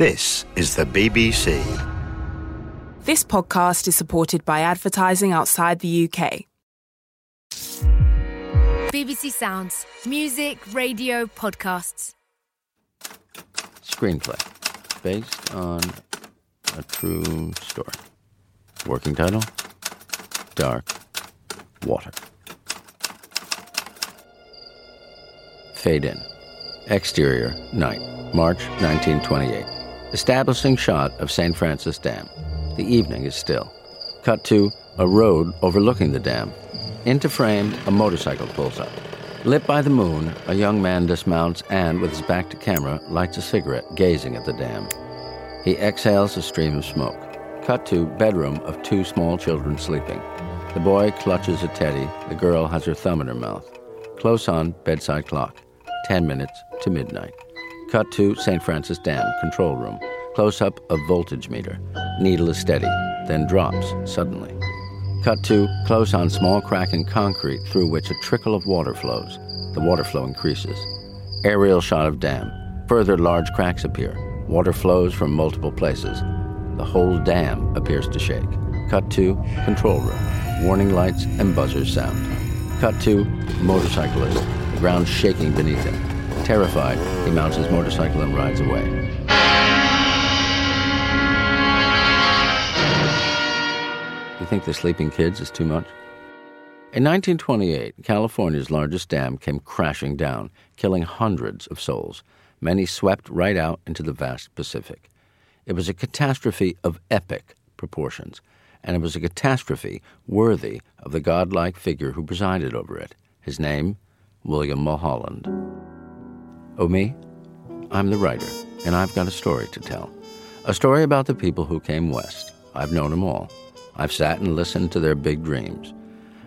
This is the BBC. This podcast is supported by advertising outside the UK. BBC Sounds. Music, radio, podcasts. Screenplay. Based on a true story. Working title Dark Water. Fade in. Exterior, night, March 1928. Establishing shot of St. Francis Dam. The evening is still. Cut to a road overlooking the dam. Into frame, a motorcycle pulls up. Lit by the moon, a young man dismounts and, with his back to camera, lights a cigarette, gazing at the dam. He exhales a stream of smoke. Cut to bedroom of two small children sleeping. The boy clutches a teddy. The girl has her thumb in her mouth. Close on bedside clock. Ten minutes to midnight. Cut to St. Francis Dam, control room. Close up of voltage meter. Needle is steady, then drops suddenly. Cut to close on small crack in concrete through which a trickle of water flows. The water flow increases. Aerial shot of dam. Further large cracks appear. Water flows from multiple places. The whole dam appears to shake. Cut to control room. Warning lights and buzzers sound. Cut to motorcyclist. Ground shaking beneath him. Terrified, he mounts his motorcycle and rides away. You think the sleeping kids is too much? In 1928, California's largest dam came crashing down, killing hundreds of souls. Many swept right out into the vast Pacific. It was a catastrophe of epic proportions, and it was a catastrophe worthy of the godlike figure who presided over it. His name, William Mulholland. Oh, me? I'm the writer, and I've got a story to tell. A story about the people who came west. I've known them all. I've sat and listened to their big dreams.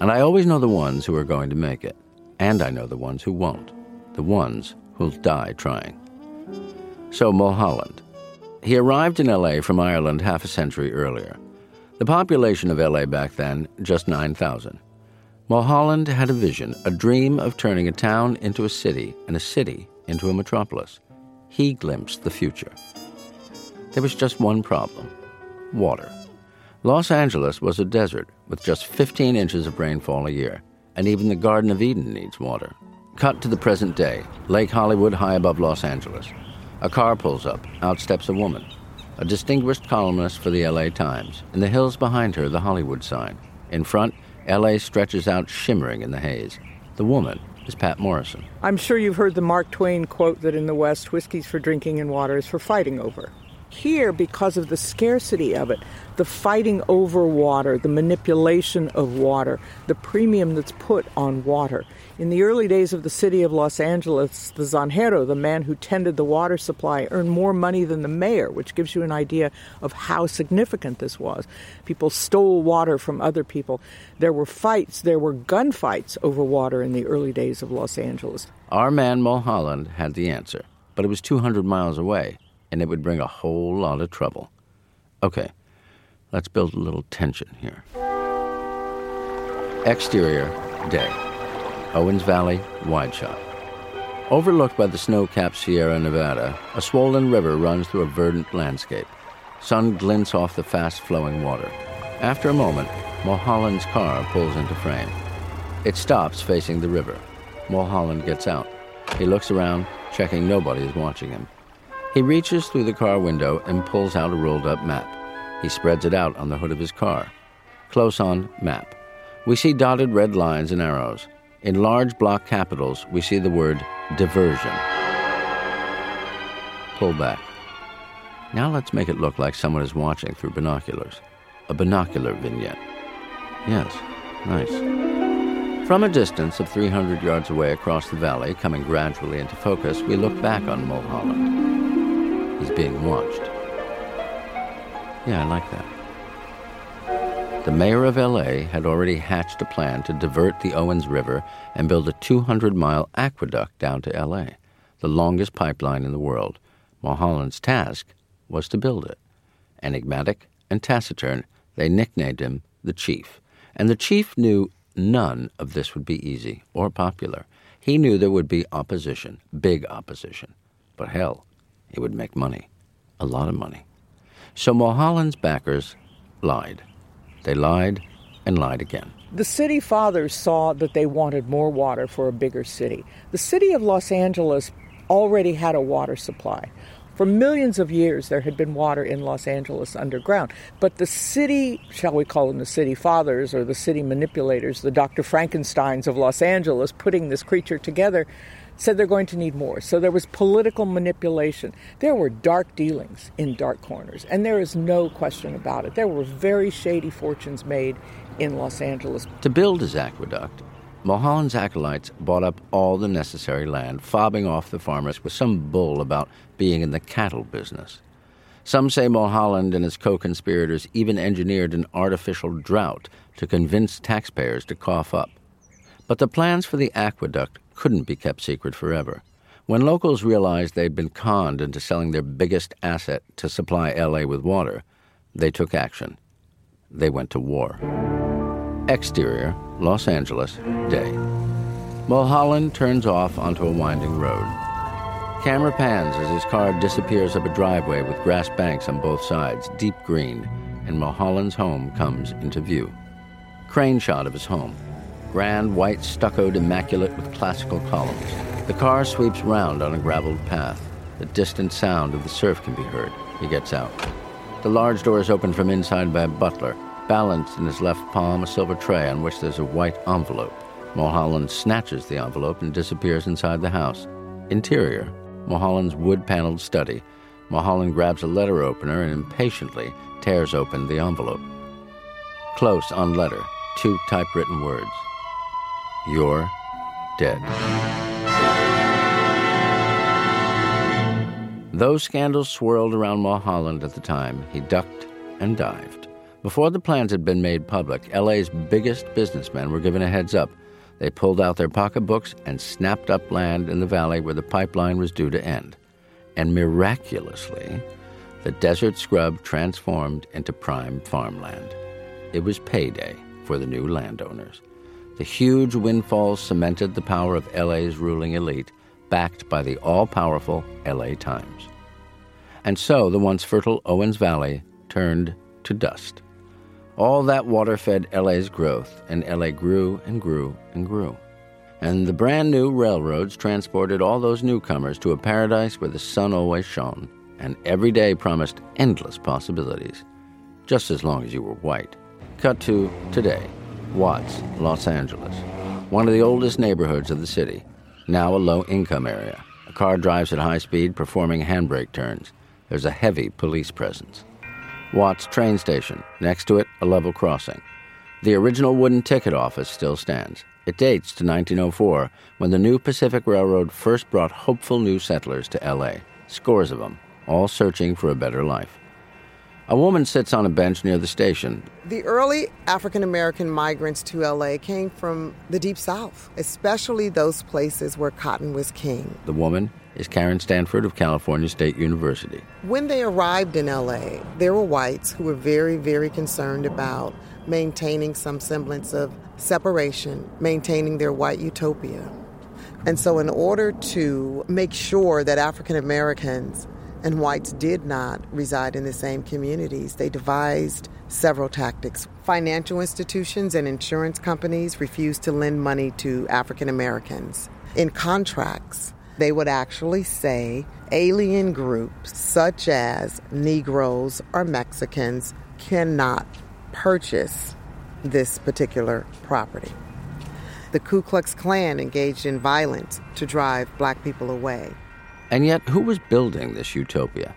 And I always know the ones who are going to make it. And I know the ones who won't. The ones who'll die trying. So, Mulholland. He arrived in LA from Ireland half a century earlier. The population of LA back then, just 9,000. Mulholland had a vision, a dream of turning a town into a city and a city into a metropolis. He glimpsed the future. There was just one problem water. Los Angeles was a desert with just 15 inches of rainfall a year, and even the Garden of Eden needs water. Cut to the present day, Lake Hollywood high above Los Angeles. A car pulls up, out steps a woman, a distinguished columnist for the LA Times. In the hills behind her, the Hollywood sign. In front, LA stretches out shimmering in the haze. The woman is Patt Morrison. I'm sure you've heard the Mark Twain quote that in the West, whiskey's for drinking and water is for fighting over. Here, because of the scarcity of it, the fighting over water, the manipulation of water, the premium that's put on water. In the early days of the city of Los Angeles, the zanjero, the man who tended the water supply, earned more money than the mayor, which gives you an idea of how significant this was. People stole water from other people. There were fights, there were gunfights over water in the early days of Los Angeles. Our man Mulholland had the answer, but it was 200 miles away and it would bring a whole lot of trouble. Okay, let's build a little tension here. Exterior, day. Owens Valley, wide shot. Overlooked by the snow capped Sierra Nevada, a swollen river runs through a verdant landscape. Sun glints off the fast flowing water. After a moment, Mulholland's car pulls into frame. It stops facing the river. Mulholland gets out. He looks around, checking nobody is watching him. He reaches through the car window and pulls out a rolled up map. He spreads it out on the hood of his car. Close on map. We see dotted red lines and arrows. In large block capitals, we see the word diversion. Pull back. Now let's make it look like someone is watching through binoculars. A binocular vignette. Yes, nice. From a distance of 300 yards away across the valley, coming gradually into focus, we look back on Mulholland. He's being watched. Yeah, I like that. The mayor of LA had already hatched a plan to divert the Owens River and build a 200 mile aqueduct down to LA, the longest pipeline in the world. Mulholland's task was to build it. Enigmatic and taciturn, they nicknamed him the Chief. And the Chief knew none of this would be easy or popular. He knew there would be opposition, big opposition. But hell, it would make money. a lot of money. So Mulholland's backers lied. They lied and lied again. The city fathers saw that they wanted more water for a bigger city. The city of Los Angeles already had a water supply. For millions of years, there had been water in Los Angeles underground. But the city, shall we call them the city fathers or the city manipulators, the Dr. Frankensteins of Los Angeles, putting this creature together, said they're going to need more. So there was political manipulation. There were dark dealings in dark corners, and there is no question about it. There were very shady fortunes made in Los Angeles. To build his aqueduct, Mulholland's acolytes bought up all the necessary land, fobbing off the farmers with some bull about being in the cattle business. Some say Mulholland and his co conspirators even engineered an artificial drought to convince taxpayers to cough up. But the plans for the aqueduct couldn't be kept secret forever. When locals realized they'd been conned into selling their biggest asset to supply LA with water, they took action. They went to war. Exterior, Los Angeles, day. Mulholland turns off onto a winding road. Camera pans as his car disappears up a driveway with grass banks on both sides, deep green, and Mulholland's home comes into view. Crane shot of his home. Grand, white, stuccoed, immaculate with classical columns. The car sweeps round on a graveled path. The distant sound of the surf can be heard. He gets out. The large door is opened from inside by a butler balanced in his left palm a silver tray on which there's a white envelope. Mulholland snatches the envelope and disappears inside the house. Interior, Mulholland's wood paneled study. Mulholland grabs a letter opener and impatiently tears open the envelope. Close on letter, two typewritten words You're dead. Though scandals swirled around Mulholland at the time, he ducked and dived. Before the plans had been made public, LA's biggest businessmen were given a heads up. They pulled out their pocketbooks and snapped up land in the valley where the pipeline was due to end. And miraculously, the desert scrub transformed into prime farmland. It was payday for the new landowners. The huge windfalls cemented the power of LA's ruling elite, backed by the all powerful LA Times. And so the once fertile Owens Valley turned to dust. All that water fed LA's growth, and LA grew and grew and grew. And the brand new railroads transported all those newcomers to a paradise where the sun always shone, and every day promised endless possibilities, just as long as you were white. Cut to today, Watts, Los Angeles, one of the oldest neighborhoods of the city, now a low income area. A car drives at high speed, performing handbrake turns. There's a heavy police presence. Watts train station. Next to it, a level crossing. The original wooden ticket office still stands. It dates to 1904, when the new Pacific Railroad first brought hopeful new settlers to LA. Scores of them, all searching for a better life. A woman sits on a bench near the station. The early African American migrants to LA came from the Deep South, especially those places where cotton was king. The woman is Karin Stanford of California State University. When they arrived in LA, there were whites who were very, very concerned about maintaining some semblance of separation, maintaining their white utopia. And so, in order to make sure that African Americans and whites did not reside in the same communities, they devised several tactics. Financial institutions and insurance companies refused to lend money to African Americans. In contracts, they would actually say alien groups such as Negroes or Mexicans cannot purchase this particular property. The Ku Klux Klan engaged in violence to drive black people away. And yet, who was building this utopia?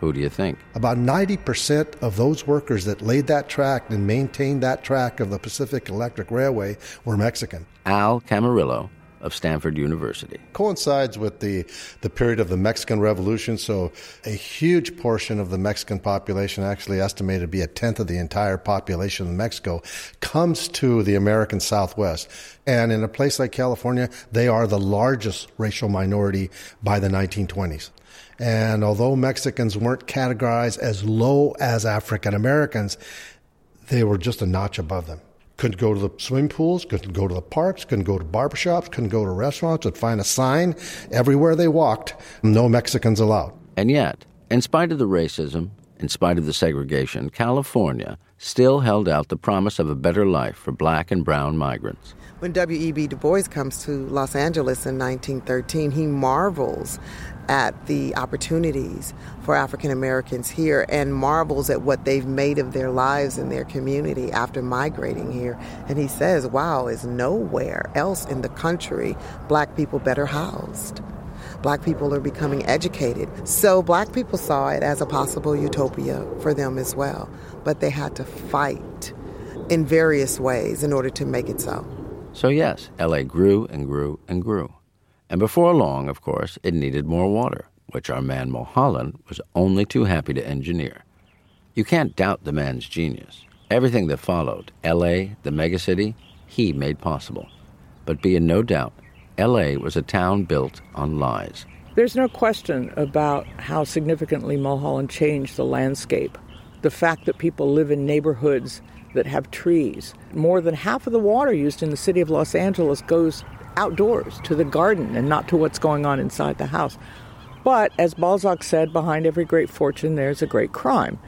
Who do you think? About 90% of those workers that laid that track and maintained that track of the Pacific Electric Railway were Mexican. Al Camarillo of Stanford University. Coincides with the, the period of the Mexican Revolution, so a huge portion of the Mexican population, actually estimated to be a tenth of the entire population of Mexico, comes to the American Southwest. And in a place like California, they are the largest racial minority by the 1920s. And although Mexicans weren't categorized as low as African Americans, they were just a notch above them couldn't go to the swimming pools, couldn't go to the parks, couldn't go to barbershops, couldn't go to restaurants, would find a sign everywhere they walked, no Mexicans allowed. And yet, In spite of the racism, in spite of the segregation, California still held out the promise of a better life for black and brown migrants. When W.E.B. Du Bois comes to Los Angeles in 1913, he marvels at the opportunities for African Americans here and marvels at what they've made of their lives and their community after migrating here. And he says, wow, is nowhere else in the country black people better housed. Black people are becoming educated. So black people saw it as a possible utopia for them as well. But they had to fight in various ways in order to make it so. So, yes, LA grew and grew and grew. And before long, of course, it needed more water, which our man Mulholland was only too happy to engineer. You can't doubt the man's genius. Everything that followed, LA, the megacity, he made possible. But be in no doubt, LA was a town built on lies. There's no question about how significantly Mulholland changed the landscape. The fact that people live in neighborhoods that have trees. More than half of the water used in the city of Los Angeles goes outdoors to the garden and not to what's going on inside the house. But as Balzac said, behind every great fortune there's a great crime.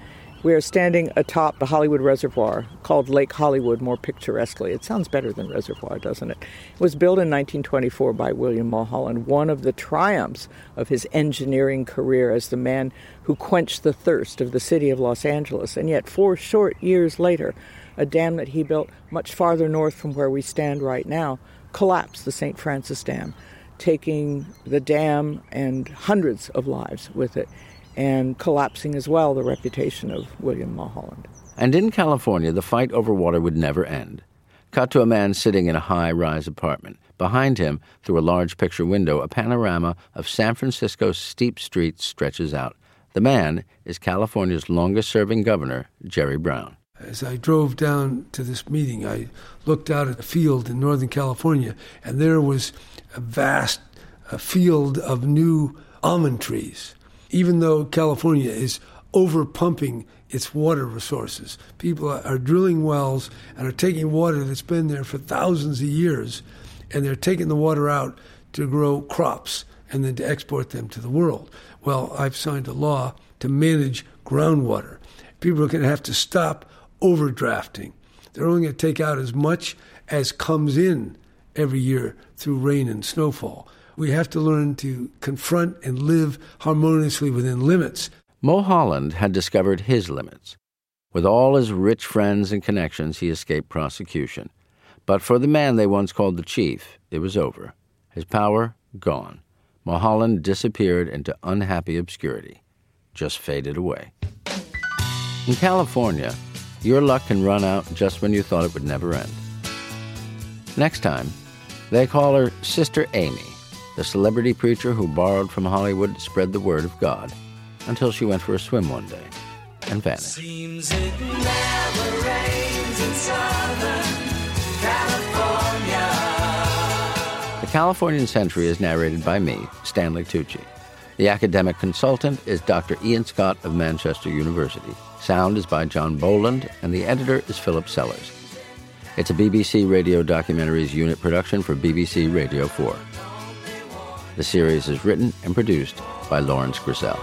We are standing atop the Hollywood Reservoir, called Lake Hollywood more picturesquely. It sounds better than reservoir, doesn't it? It was built in 1924 by William Mulholland, one of the triumphs of his engineering career as the man who quenched the thirst of the city of Los Angeles. And yet, four short years later, a dam that he built much farther north from where we stand right now collapsed, the St. Francis Dam, taking the dam and hundreds of lives with it and collapsing as well the reputation of William Mulholland. And in California, the fight over water would never end. Cut to a man sitting in a high rise apartment. Behind him, through a large picture window, a panorama of San Francisco's steep streets stretches out. The man is California's longest serving governor, Jerry Brown. As I drove down to this meeting, I looked out at a field in Northern California, and there was a vast a field of new almond trees even though California is over pumping its water resources. People are drilling wells and are taking water that's been there for thousands of years, and they're taking the water out to grow crops and then to export them to the world. Well, I've signed a law to manage groundwater. People are going to have to stop overdrafting. They're only going to take out as much as comes in every year through rain and snowfall. We have to learn to confront and live harmoniously within limits. Mulholland had discovered his limits. With all his rich friends and connections, he escaped prosecution. But for the man they once called the chief, it was over. His power gone. Mulholland disappeared into unhappy obscurity, just faded away. In California, your luck can run out just when you thought it would never end. Next time, they call her Sister Amy the celebrity preacher who borrowed from Hollywood to spread the word of God, until she went for a swim one day and vanished. Seems it never rains in Southern California. The Californian Century is narrated by me, Stanley Tucci. The academic consultant is Dr. Ian Scott of Manchester University. Sound is by John Boland, and the editor is Philip Sellers. It's a BBC Radio Documentaries Unit production for BBC Radio 4. The series is written and produced by Laurence Grissell.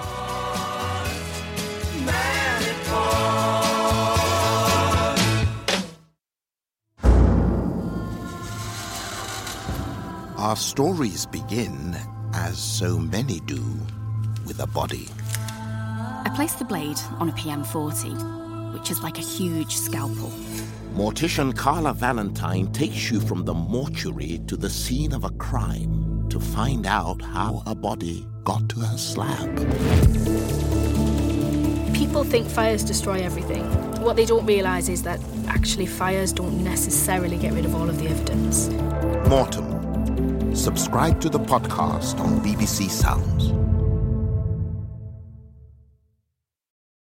Our stories begin, as so many do, with a body. I place the blade on a PM40, which is like a huge scalpel. Mortician Carla Valentine takes you from the mortuary to the scene of a crime to find out how a body got to her slab. People think fires destroy everything. What they don't realise is that actually fires don't necessarily get rid of all of the evidence. Mortem. Subscribe to the podcast on BBC Sounds.